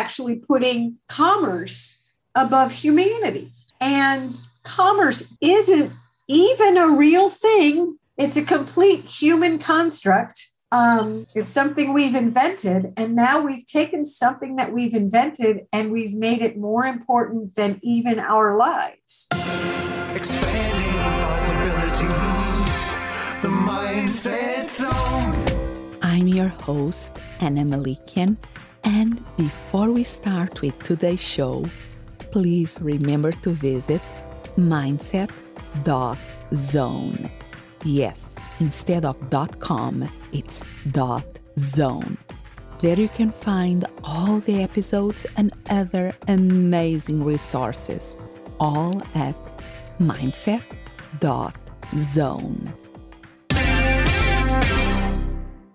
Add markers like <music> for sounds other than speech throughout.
actually putting commerce above humanity. And commerce isn't even a real thing, it's a complete human construct. Um, it's something we've invented, and now we've taken something that we've invented and we've made it more important than even our lives. Expanding possibilities, the mindset zone. I'm your host, Anna Malikian, and before we start with today's show, please remember to visit mindset.zone. Yes, instead of .com, it's .zone. There you can find all the episodes and other amazing resources, all at mindset.zone.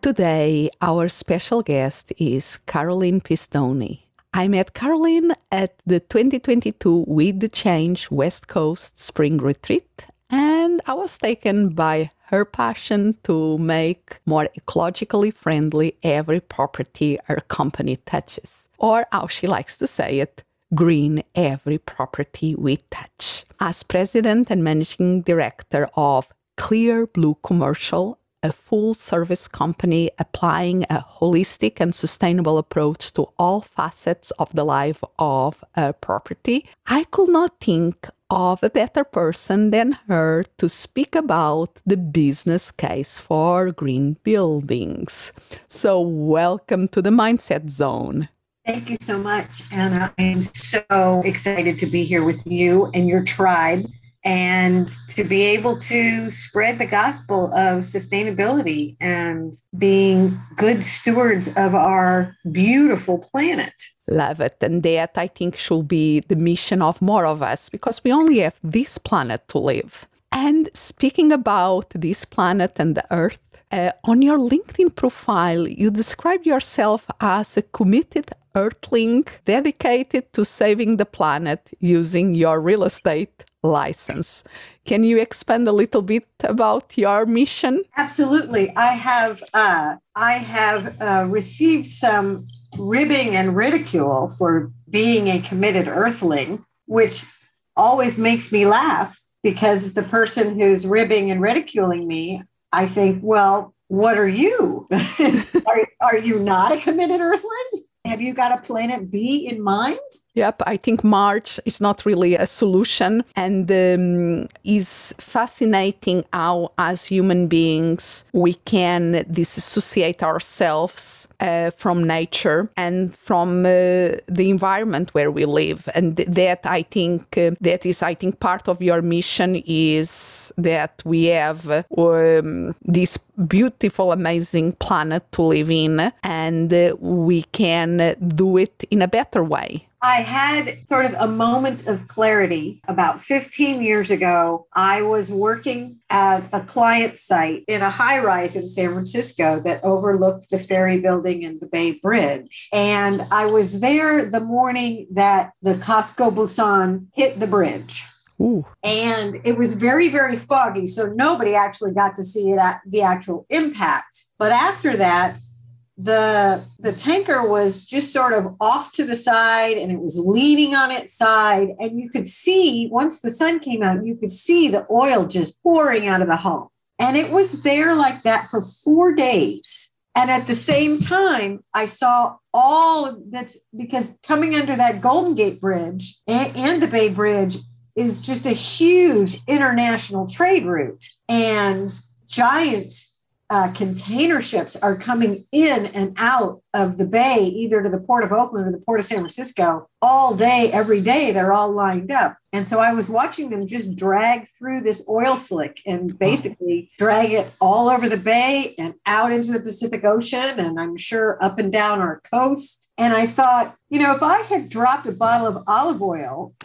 Today, our special guest is Caroline Pistone. I met Caroline at the 2022 With the Change West Coast Spring Retreat, and I was taken by her passion to make more ecologically friendly every property her company touches, or how she likes to say it, green every property we touch. As president and managing director of Clear Blue Commercial a full service company applying a holistic and sustainable approach to all facets of the life of a property, I could not think of a better person than her to speak about the business case for green buildings. So, welcome to the Mindset Zone. Thank you so much, Anna. I am so excited to be here with you and your tribe and to be able to spread the gospel of sustainability and being good stewards of our beautiful planet. Love it. And that I think should be the mission of more of us because we only have this planet to live. And speaking about this planet and the earth, uh, on your LinkedIn profile, you describe yourself as a committed earthling dedicated to saving the planet using your real estate license. Can you expand a little bit about your mission? Absolutely. I have uh, I have uh, received some ribbing and ridicule for being a committed earthling, which always makes me laugh because the person who's ribbing and ridiculing me, I think, well, what are you? <laughs> are, are you not a committed earthling? Have you got a planet B in mind? Yep, I think Mars is not really a solution and um, is fascinating how, as human beings, we can disassociate ourselves uh, from nature and from uh, the environment where we live. And that I think uh, that is, I think, part of your mission is that we have um, this beautiful, amazing planet to live in, and uh, we can do it in a better way. I had sort of a moment of clarity about 15 years ago. I was working at a client site in a high rise in San Francisco that overlooked the ferry building and the Bay Bridge. And I was there the morning that the Cosco Busan hit the bridge. Ooh. And it was very, very foggy. So nobody actually got to see it at the actual impact. But after that, the the tanker was just sort of off to the side and it was leaning on its side. And you could see once the sun came out you could see the oil just pouring out of the hull. And it was there like that for 4 days. And at the same time i saw all that's because coming under that golden gate bridge and, and the bay bridge is just a huge international trade route and giant uh, container ships are coming in and out of the bay, either to the port of Oakland or the port of San Francisco, all day, every day. They're all lined up. And so I was watching them just drag through this oil slick and basically drag it all over the bay and out into the Pacific Ocean. And I'm sure up and down our coast. And I thought, you know, if I had dropped a bottle of olive oil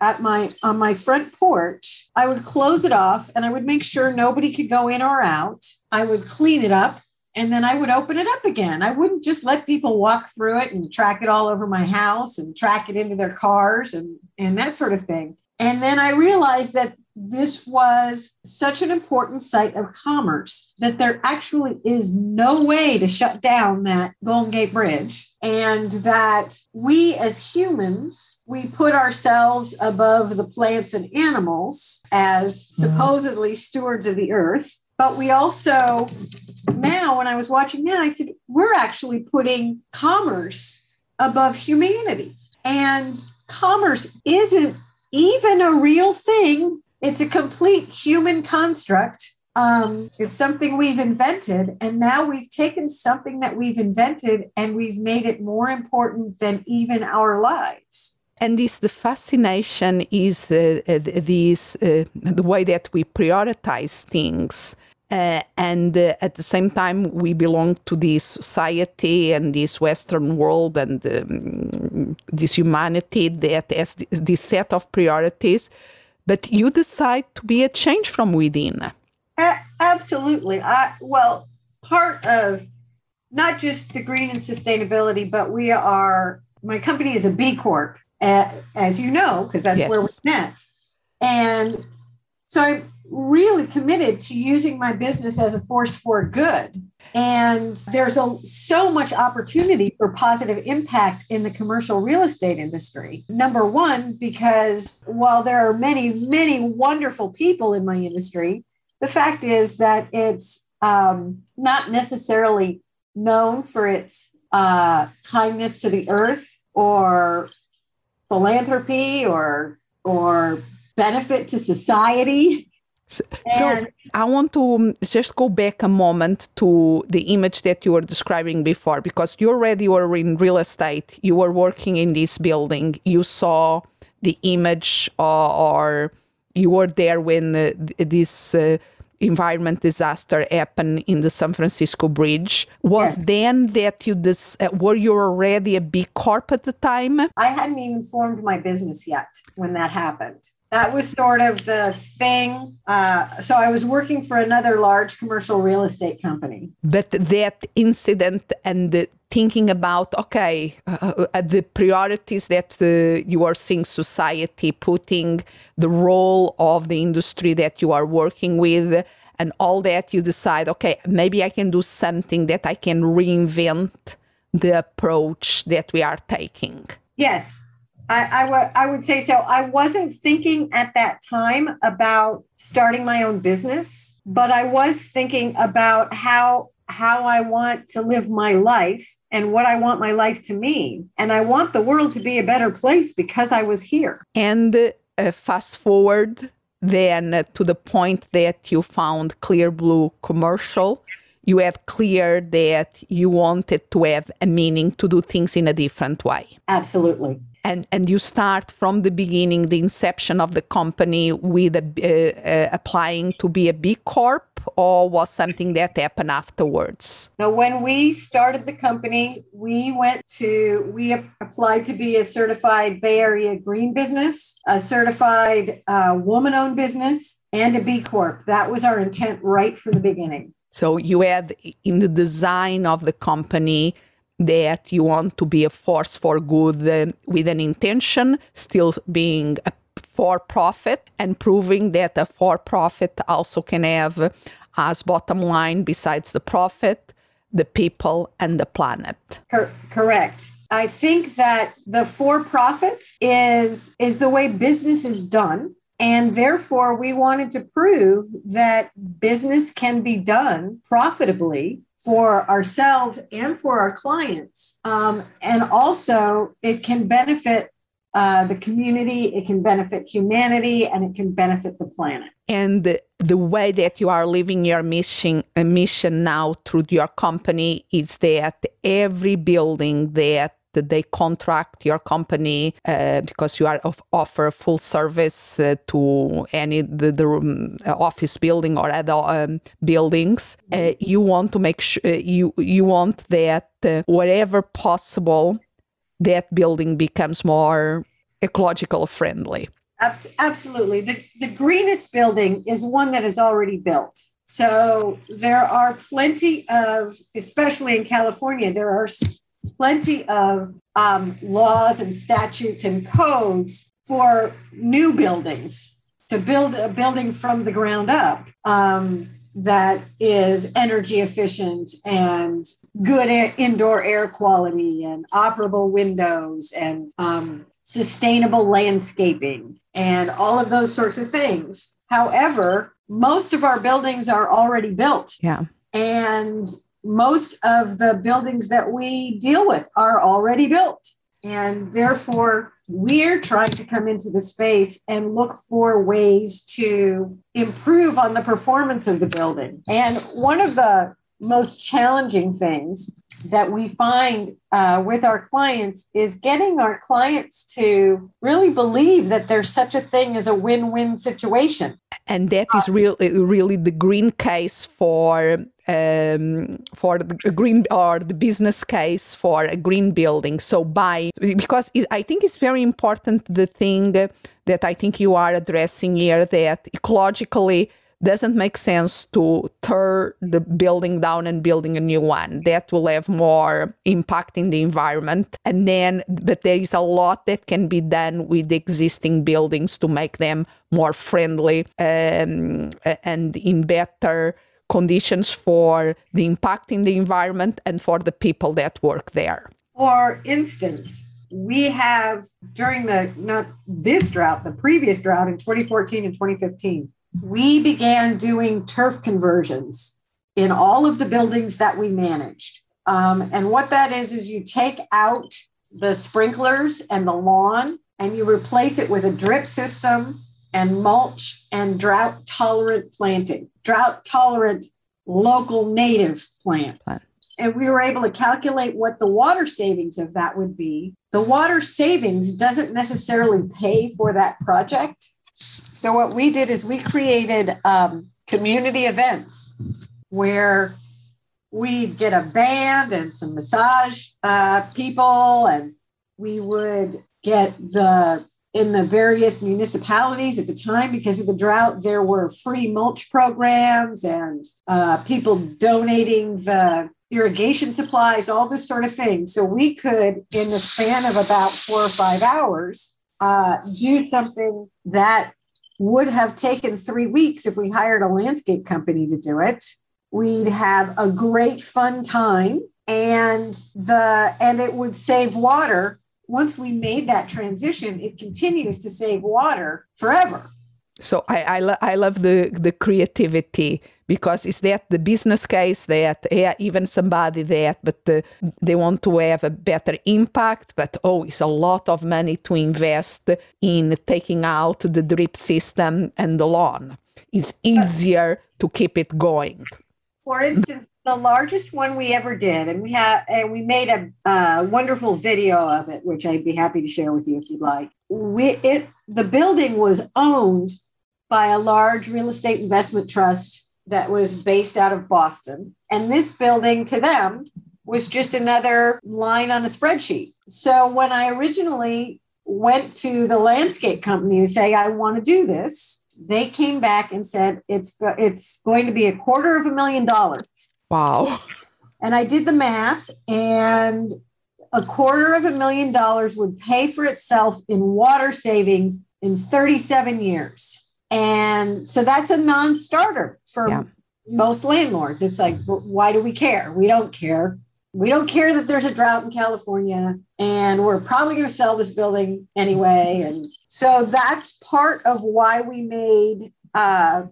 at my on my front porch i would close it off and i would make sure nobody could go in or out. I would clean it up and then i would open it up again. I wouldn't just let people walk through it and track it all over my house and track it into their cars and and that sort of thing And then I realized that this was such an important site of commerce that there actually is no way to shut down that Golden Gate Bridge. And that we as humans, we put ourselves above the plants and animals as mm-hmm. supposedly stewards of the earth. But we also, now when I was watching that, I said, we're actually putting commerce above humanity. And commerce isn't even a real thing it's a complete human construct. Um, it's something we've invented, and now we've taken something that we've invented and we've made it more important than even our lives. And this the fascination is uh, uh, this uh, the way that we prioritize things. Uh, and uh, at the same time, we belong to this society and this Western world and um, this humanity that has this set of priorities but you decide to be a change from within. absolutely. I, well, part of not just the green and sustainability, but we are, my company is a B Corp, as you know, because that's yes. where we met. And so I'm really committed to using my business as a force for good. And there's a, so much opportunity for positive impact in the commercial real estate industry. Number one, because while there are many, many wonderful people in my industry, the fact is that it's um, not necessarily known for its uh, kindness to the earth or philanthropy or or benefit to society so, so, I want to um, just go back a moment to the image that you were describing before, because you already were in real estate. You were working in this building. You saw the image, uh, or you were there when uh, this uh, environment disaster happened in the San Francisco Bridge. Was yes. then that you dis- uh, were you already a B Corp at the time? I hadn't even formed my business yet when that happened that was sort of the thing. Uh, so I was working for another large commercial real estate company. But that incident and the thinking about okay uh, uh, the priorities that uh, you are seeing society putting the role of the industry that you are working with and all that you decide okay maybe i can do something that i can reinvent the approach that we are taking yes I, I, w- I would say so. I wasn't thinking at that time about starting my own business, but I was thinking about how how I want to live my life and what I want my life to mean. And I want the world to be a better place because I was here. And uh, fast forward then to the point that you found Clear Blue commercial. You had clear that you wanted to have a meaning to do things in a different way. Absolutely and and you start from the beginning the inception of the company with a, uh, uh, applying to be a b corp or was something that happened afterwards? No when we started the company we went to we applied to be a certified bay area green business a certified uh, woman owned business and a b corp. That was our intent right from the beginning. So you had in the design of the company that you want to be a force for good uh, with an intention, still being a for profit, and proving that a for profit also can have as bottom line, besides the profit, the people and the planet. correct. I think that the for profit is is the way business is done and therefore we wanted to prove that business can be done profitably for ourselves and for our clients. Um, and also, it can benefit uh, the community, it can benefit humanity, and it can benefit the planet. And the, the way that you are living your mission, uh, mission now through your company is that every building that that they contract your company uh, because you are of, offer full service uh, to any the, the um, office building or other um, buildings. Uh, you want to make sure uh, you you want that uh, wherever possible, that building becomes more ecological friendly. Absolutely, the the greenest building is one that is already built. So there are plenty of, especially in California, there are plenty of um, laws and statutes and codes for new buildings to build a building from the ground up um, that is energy efficient and good air, indoor air quality and operable windows and um, sustainable landscaping and all of those sorts of things. However, most of our buildings are already built. Yeah. And most of the buildings that we deal with are already built. And therefore, we're trying to come into the space and look for ways to improve on the performance of the building. And one of the most challenging things that we find uh, with our clients is getting our clients to really believe that there's such a thing as a win-win situation and that is really really the green case for um, for the green or the business case for a green building. So by because I think it's very important the thing that I think you are addressing here that ecologically doesn't make sense to tear the building down and building a new one that will have more impact in the environment and then but there is a lot that can be done with existing buildings to make them more friendly um, and in better conditions for the impact in the environment and for the people that work there. For instance, we have during the not this drought, the previous drought in 2014 and 2015, we began doing turf conversions in all of the buildings that we managed. Um, and what that is, is you take out the sprinklers and the lawn and you replace it with a drip system and mulch and drought tolerant planting, drought tolerant local native plants. And we were able to calculate what the water savings of that would be. The water savings doesn't necessarily pay for that project. So, what we did is we created um, community events where we'd get a band and some massage uh, people, and we would get the in the various municipalities at the time because of the drought there were free mulch programs and uh, people donating the irrigation supplies all this sort of thing. So we could in the span of about four or five hours uh, do something that would have taken three weeks if we hired a landscape company to do it. We'd mm-hmm. have a great fun time and the and it would save water. Once we made that transition, it continues to save water forever. So I I, lo- I love the the creativity because is that the business case that yeah, even somebody that but the, they want to have a better impact but oh it's a lot of money to invest in taking out the drip system and the lawn. It's easier to keep it going for instance, the largest one we ever did, and we have, and we made a wonderful video of it, which I'd be happy to share with you if you'd like. We, it, the building was owned by a large real estate investment trust that was based out of Boston, and this building to them was just another line on a spreadsheet. So when I originally went to the landscape company to say I want to do this, they came back and said it's it's going to be a quarter of a million dollars. Wow. And I did the math and a quarter of a million dollars would pay for itself in water savings in 37 years. And so that's a non-starter for yeah. most landlords. It's like why do we care? We don't care we don't care that there's a drought in California and we're probably going to sell this building anyway. And so that's part of why we made uh,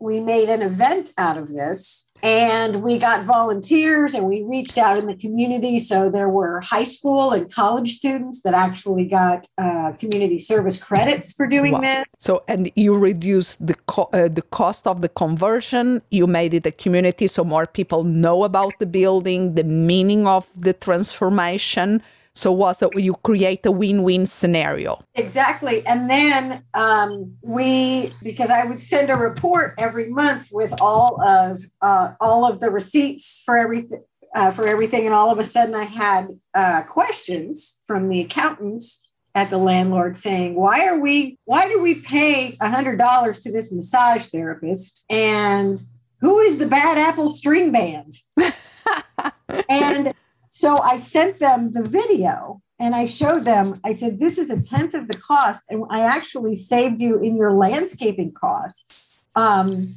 we made an event out of this and we got volunteers and we reached out in the community. So there were high school and college students that actually got uh, community service credits for doing wow. this. So and you reduced the co- uh, the cost of the conversion. You made it a community so more people know about the building the meaning of the transformation so was that you create a win-win scenario? Exactly. And then um, we, because I would send a report every month with all of uh, all of the receipts for everything. Uh, for everything, and all of a sudden, I had uh, questions from the accountants at the landlord saying, "Why are we? Why do we pay a hundred dollars to this massage therapist? And who is the Bad Apple String Band?" <laughs> and so I sent them the video and I showed them, I said, this is a tenth of the cost. And I actually saved you in your landscaping costs. Um,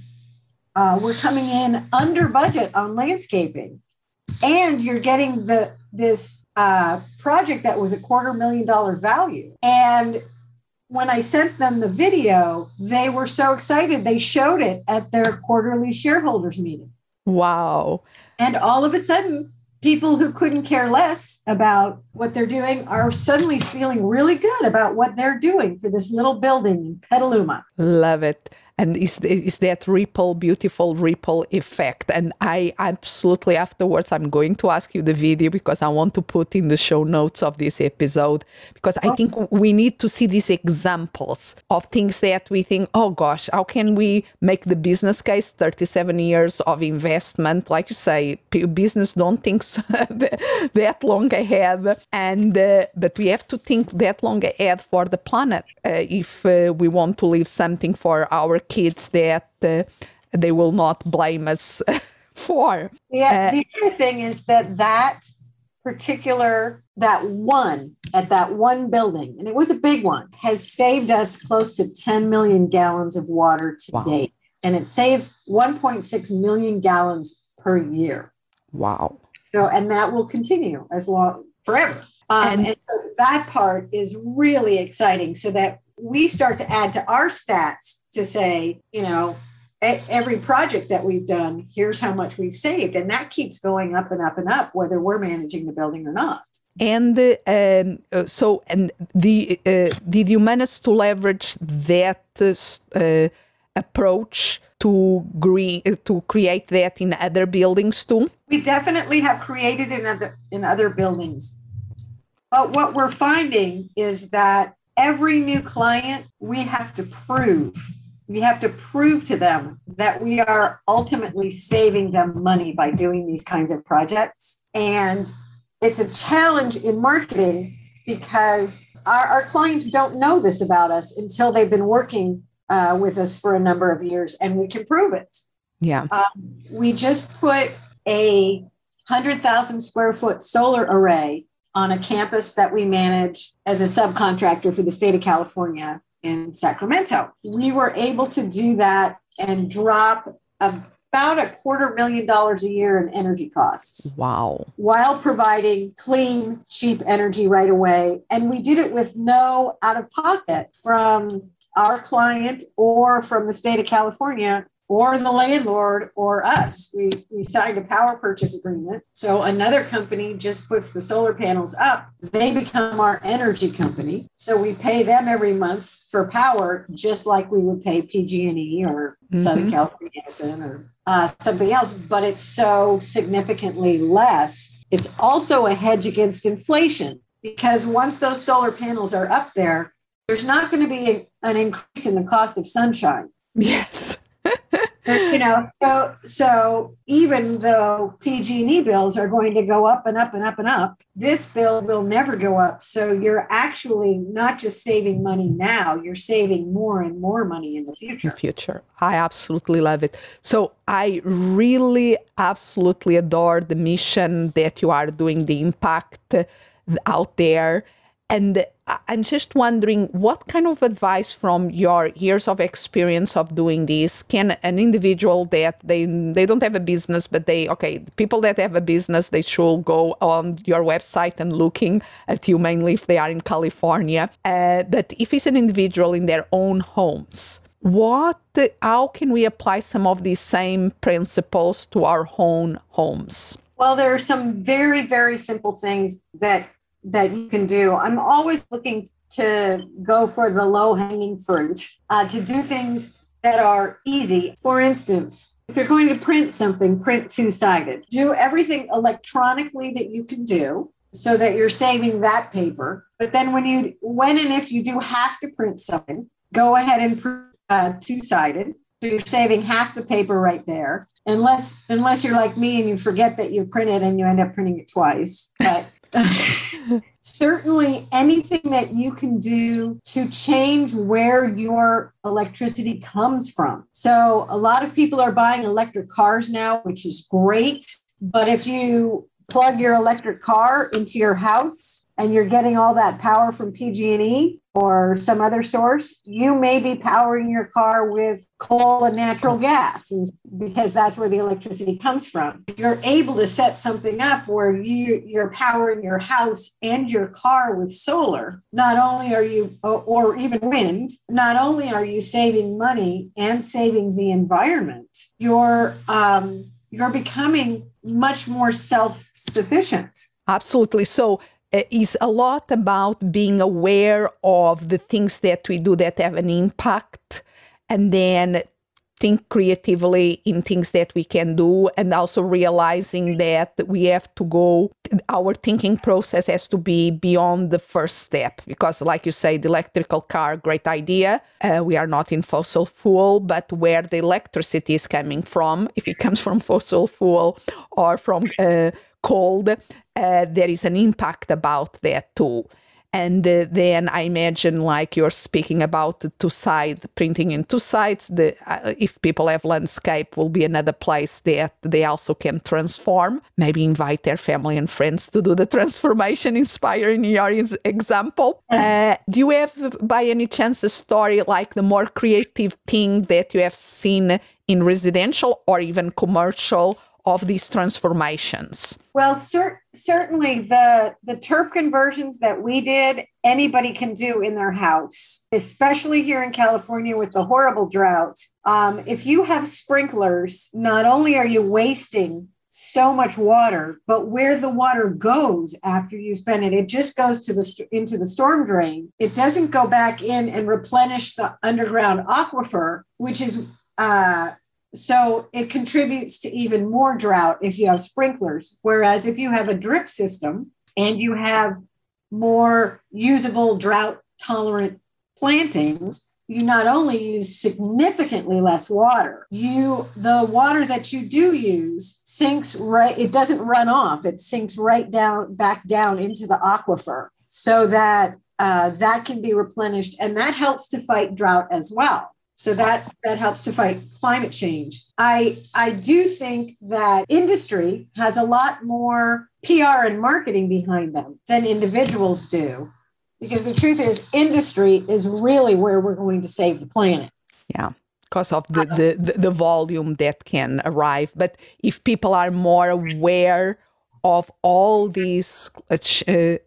uh, we're coming in under budget on landscaping. And you're getting the this uh, project that was a quarter million dollar value. And when I sent them the video, they were so excited. They showed it at their quarterly shareholders meeting. Wow. And all of a sudden, people who couldn't care less about what they're doing are suddenly feeling really good about what they're doing for this little building in Petaluma. Love it and is, is that ripple beautiful ripple effect? And i absolutely afterwards i'm going to ask you the video because i want to put in the show notes of this episode because i think we need to see these examples of things that we think oh gosh how can we make the business case 37 years of investment? Like you say business don't think so, <laughs> that long ahead. And uh, but we have to think that long ahead for the planet uh, if uh, we want to leave something for our kids that uh, they will not blame us <laughs> for. Yeah, uh, the other thing is that that particular that one at that one building and it was a big one has saved us close to 10 million gallons of water to wow. date. And it saves 1.6 million gallons per year. Wow. So and that will continue as long forever. Um, and, and so that part is really exciting. So that we start to add to our stats to say, you know, every project that we've done, here's how much we've saved. And that keeps going up and up and up, whether we're managing the building or not. And um, uh, so, and the uh, did you manage to leverage that uh, approach to green to create that in other buildings too? We definitely have created in other in other buildings. But what we're finding is that every new client, we have to prove, we have to prove to them that we are ultimately saving them money by doing these kinds of projects. And it's a challenge in marketing because our, our clients don't know this about us until they've been working uh, with us for a number of years and we can prove it. Yeah. Um, we just put a 100,000 square foot solar array on a campus that we manage as a subcontractor for the state of California in Sacramento. We were able to do that and drop about a quarter million dollars a year in energy costs. Wow. While providing clean, cheap energy right away. And we did it with no out of pocket from our client or from the state of California or the landlord or us. We, we signed a power purchase agreement. So another company just puts the solar panels up. They become our energy company. So we pay them every month for power, just like we would pay PG&E or mm-hmm. Southern California Edison or uh, something else. But it's so significantly less. It's also a hedge against inflation because once those solar panels are up there, there's not going to be an increase in the cost of sunshine. Yes you know, so so even though PG&E bills are going to go up and up and up and up, this bill will never go up. So you're actually not just saving money now, you're saving more and more money in the future. Future. I absolutely love it. So I really absolutely adore the mission that you are doing, the impact out there and I'm just wondering what kind of advice from your years of experience of doing this can an individual that they they don't have a business but they okay people that have a business they should go on your website and looking at you mainly if they are in California uh, but if it's an individual in their own homes what how can we apply some of these same principles to our own homes? Well there are some very very simple things that that you can do. I'm always looking to go for the low hanging fruit, uh, to do things that are easy. For instance, if you're going to print something, print two sided. Do everything electronically that you can do so that you're saving that paper. But then when you, when and if you do have to print something, go ahead and print uh, two sided. So you're saving half the paper right there, unless unless you're like me and you forget that you printed and you end up printing it twice. But <laughs> certainly anything that you can do to change where your electricity comes from. So, a lot of people are buying electric cars now, which is great. But if you plug your electric car into your house and you're getting all that power from PG&E or some other source, you may be powering your car with coal and natural gas because that's where the electricity comes from. You're able to set something up where you, you're powering your house and your car with solar, not only are you, or even wind, not only are you saving money and saving the environment, you're, um, you're becoming much more self sufficient. Absolutely. So is a lot about being aware of the things that we do that have an impact and then think creatively in things that we can do and also realizing that we have to go our thinking process has to be beyond the first step because like you say the electrical car great idea. Uh, we are not in fossil fuel but where the electricity is coming from if it comes from fossil fuel or from uh, cold uh, there is an impact about that too. And uh, then I imagine, like you're speaking about two side printing in two sides. The uh, if people have landscape, will be another place that they also can transform. Maybe invite their family and friends to do the <laughs> transformation, inspiring your example. Uh, do you have, by any chance, a story like the more creative thing that you have seen in residential or even commercial of these transformations? Well, cer- certainly the the turf conversions that we did, anybody can do in their house, especially here in California with the horrible drought. Um, if you have sprinklers, not only are you wasting so much water, but where the water goes after you spend it, it just goes to the into the storm drain. It doesn't go back in and replenish the underground aquifer, which is uh, so it contributes to even more drought if you have sprinklers. Whereas if you have a drip system and you have more usable drought tolerant plantings, you not only use significantly less water, you the water that you do use sinks right, it doesn't run off, it sinks right down back down into the aquifer so that uh, that can be replenished and that helps to fight drought as well. So that that helps to fight climate change. I I do think that industry has a lot more PR and marketing behind them than individuals do. Because the truth is industry is really where we're going to save the planet. Yeah because of the, the, the volume that can arrive. But if people are more aware of all these uh,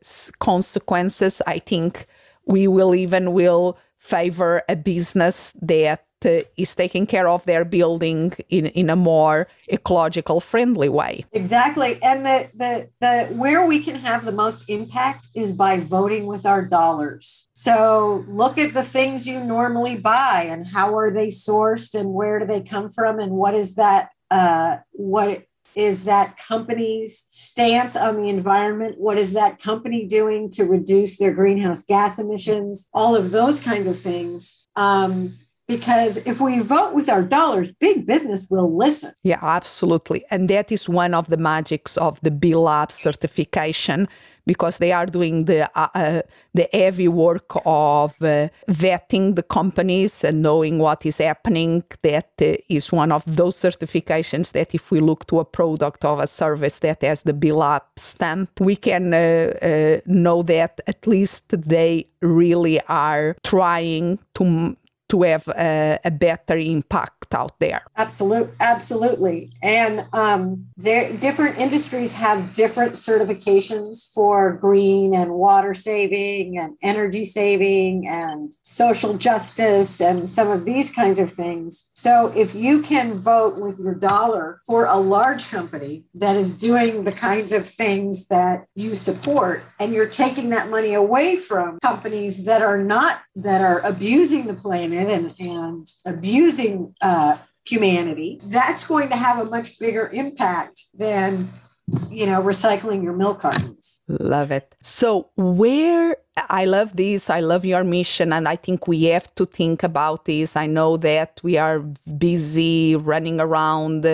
consequences, I think we will even will favor a business that uh, is taking care of their building in, in a more ecological friendly way. Exactly. And the, the the where we can have the most impact is by voting with our dollars. So look at the things you normally buy and how are they sourced and where do they come from and what is that uh, what is that company's stance on the environment? What is that company doing to reduce their greenhouse gas emissions? All of those kinds of things. Um, because if we vote with our dollars, big business will listen. Yeah, absolutely. And that is one of the magics of the B Lab certification because they are doing the uh, uh, the heavy work of uh, vetting the companies and knowing what is happening. That uh, is one of those certifications that if we look to a product or a service that has the B Lab stamp, we can uh, know that at least they really are trying to to have a, a better impact out there. Absolutely, absolutely. And um, there, different industries have different certifications for green and water saving and energy saving and social justice and some of these kinds of things. So if you can vote with your dollar for a large company that is doing the kinds of things that you support, and you're taking that money away from companies that are not that are abusing the planet and, and abusing uh, humanity, that's going to have a much bigger impact than you know recycling your milk cartons. Love it. So where i love this i love your mission and i think we have to think about this. I know that we are busy running around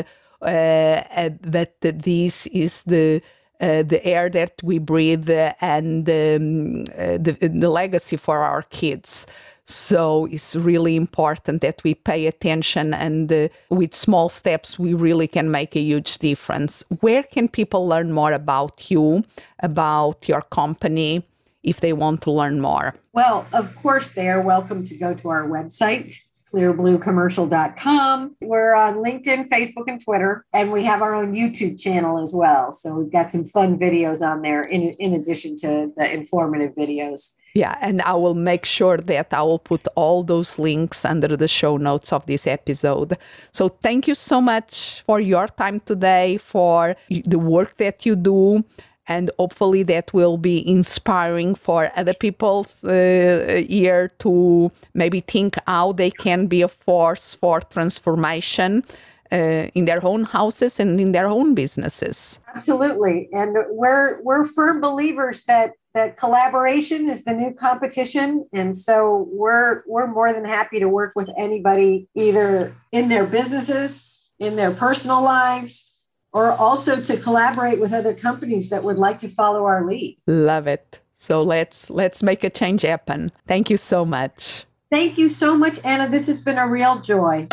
uh, but this is the uh, the air that we breathe uh, and um, uh, the, the legacy for our kids. So it's really important that we pay attention, and uh, with small steps, we really can make a huge difference. Where can people learn more about you, about your company, if they want to learn more? Well, of course, they are welcome to go to our website, clearbluecommercial.com. We're on LinkedIn, Facebook, and Twitter, and we have our own YouTube channel as well. So we've got some fun videos on there in, in addition to the informative videos. Yeah, and I will make sure that I will put all those links under the show notes of this episode. So thank you so much for your time today, for the work that you do, and hopefully that will be inspiring for other people's uh, here to maybe think how they can be a force for transformation. Uh, in their own houses and in their own businesses. Absolutely, and we're we're firm believers that that collaboration is the new competition and so we're we're more than happy to work with anybody either in their businesses in their personal lives or also to collaborate with other companies that would like to follow our lead. Love it. So let's let's make a change happen. Thank you so much. Thank you so much anna. This has been a real joy.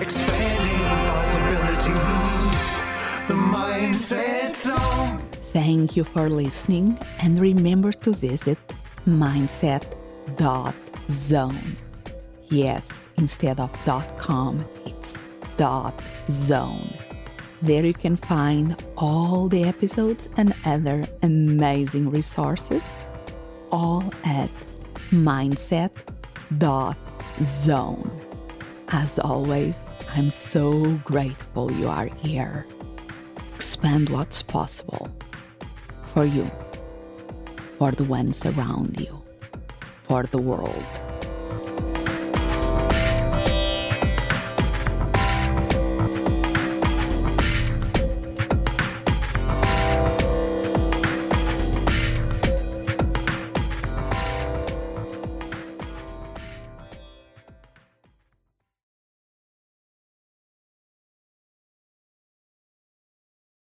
Expanding possibilities. The mindset zone. Thank you for listening and remember to visit mindset.zone. Yes, instead of .com, it's .zone. There you can find all the episodes and other amazing resources all at mindset.zone. As always, I'm so grateful you are here. Expand what's possible for you, for the ones around you, for the world.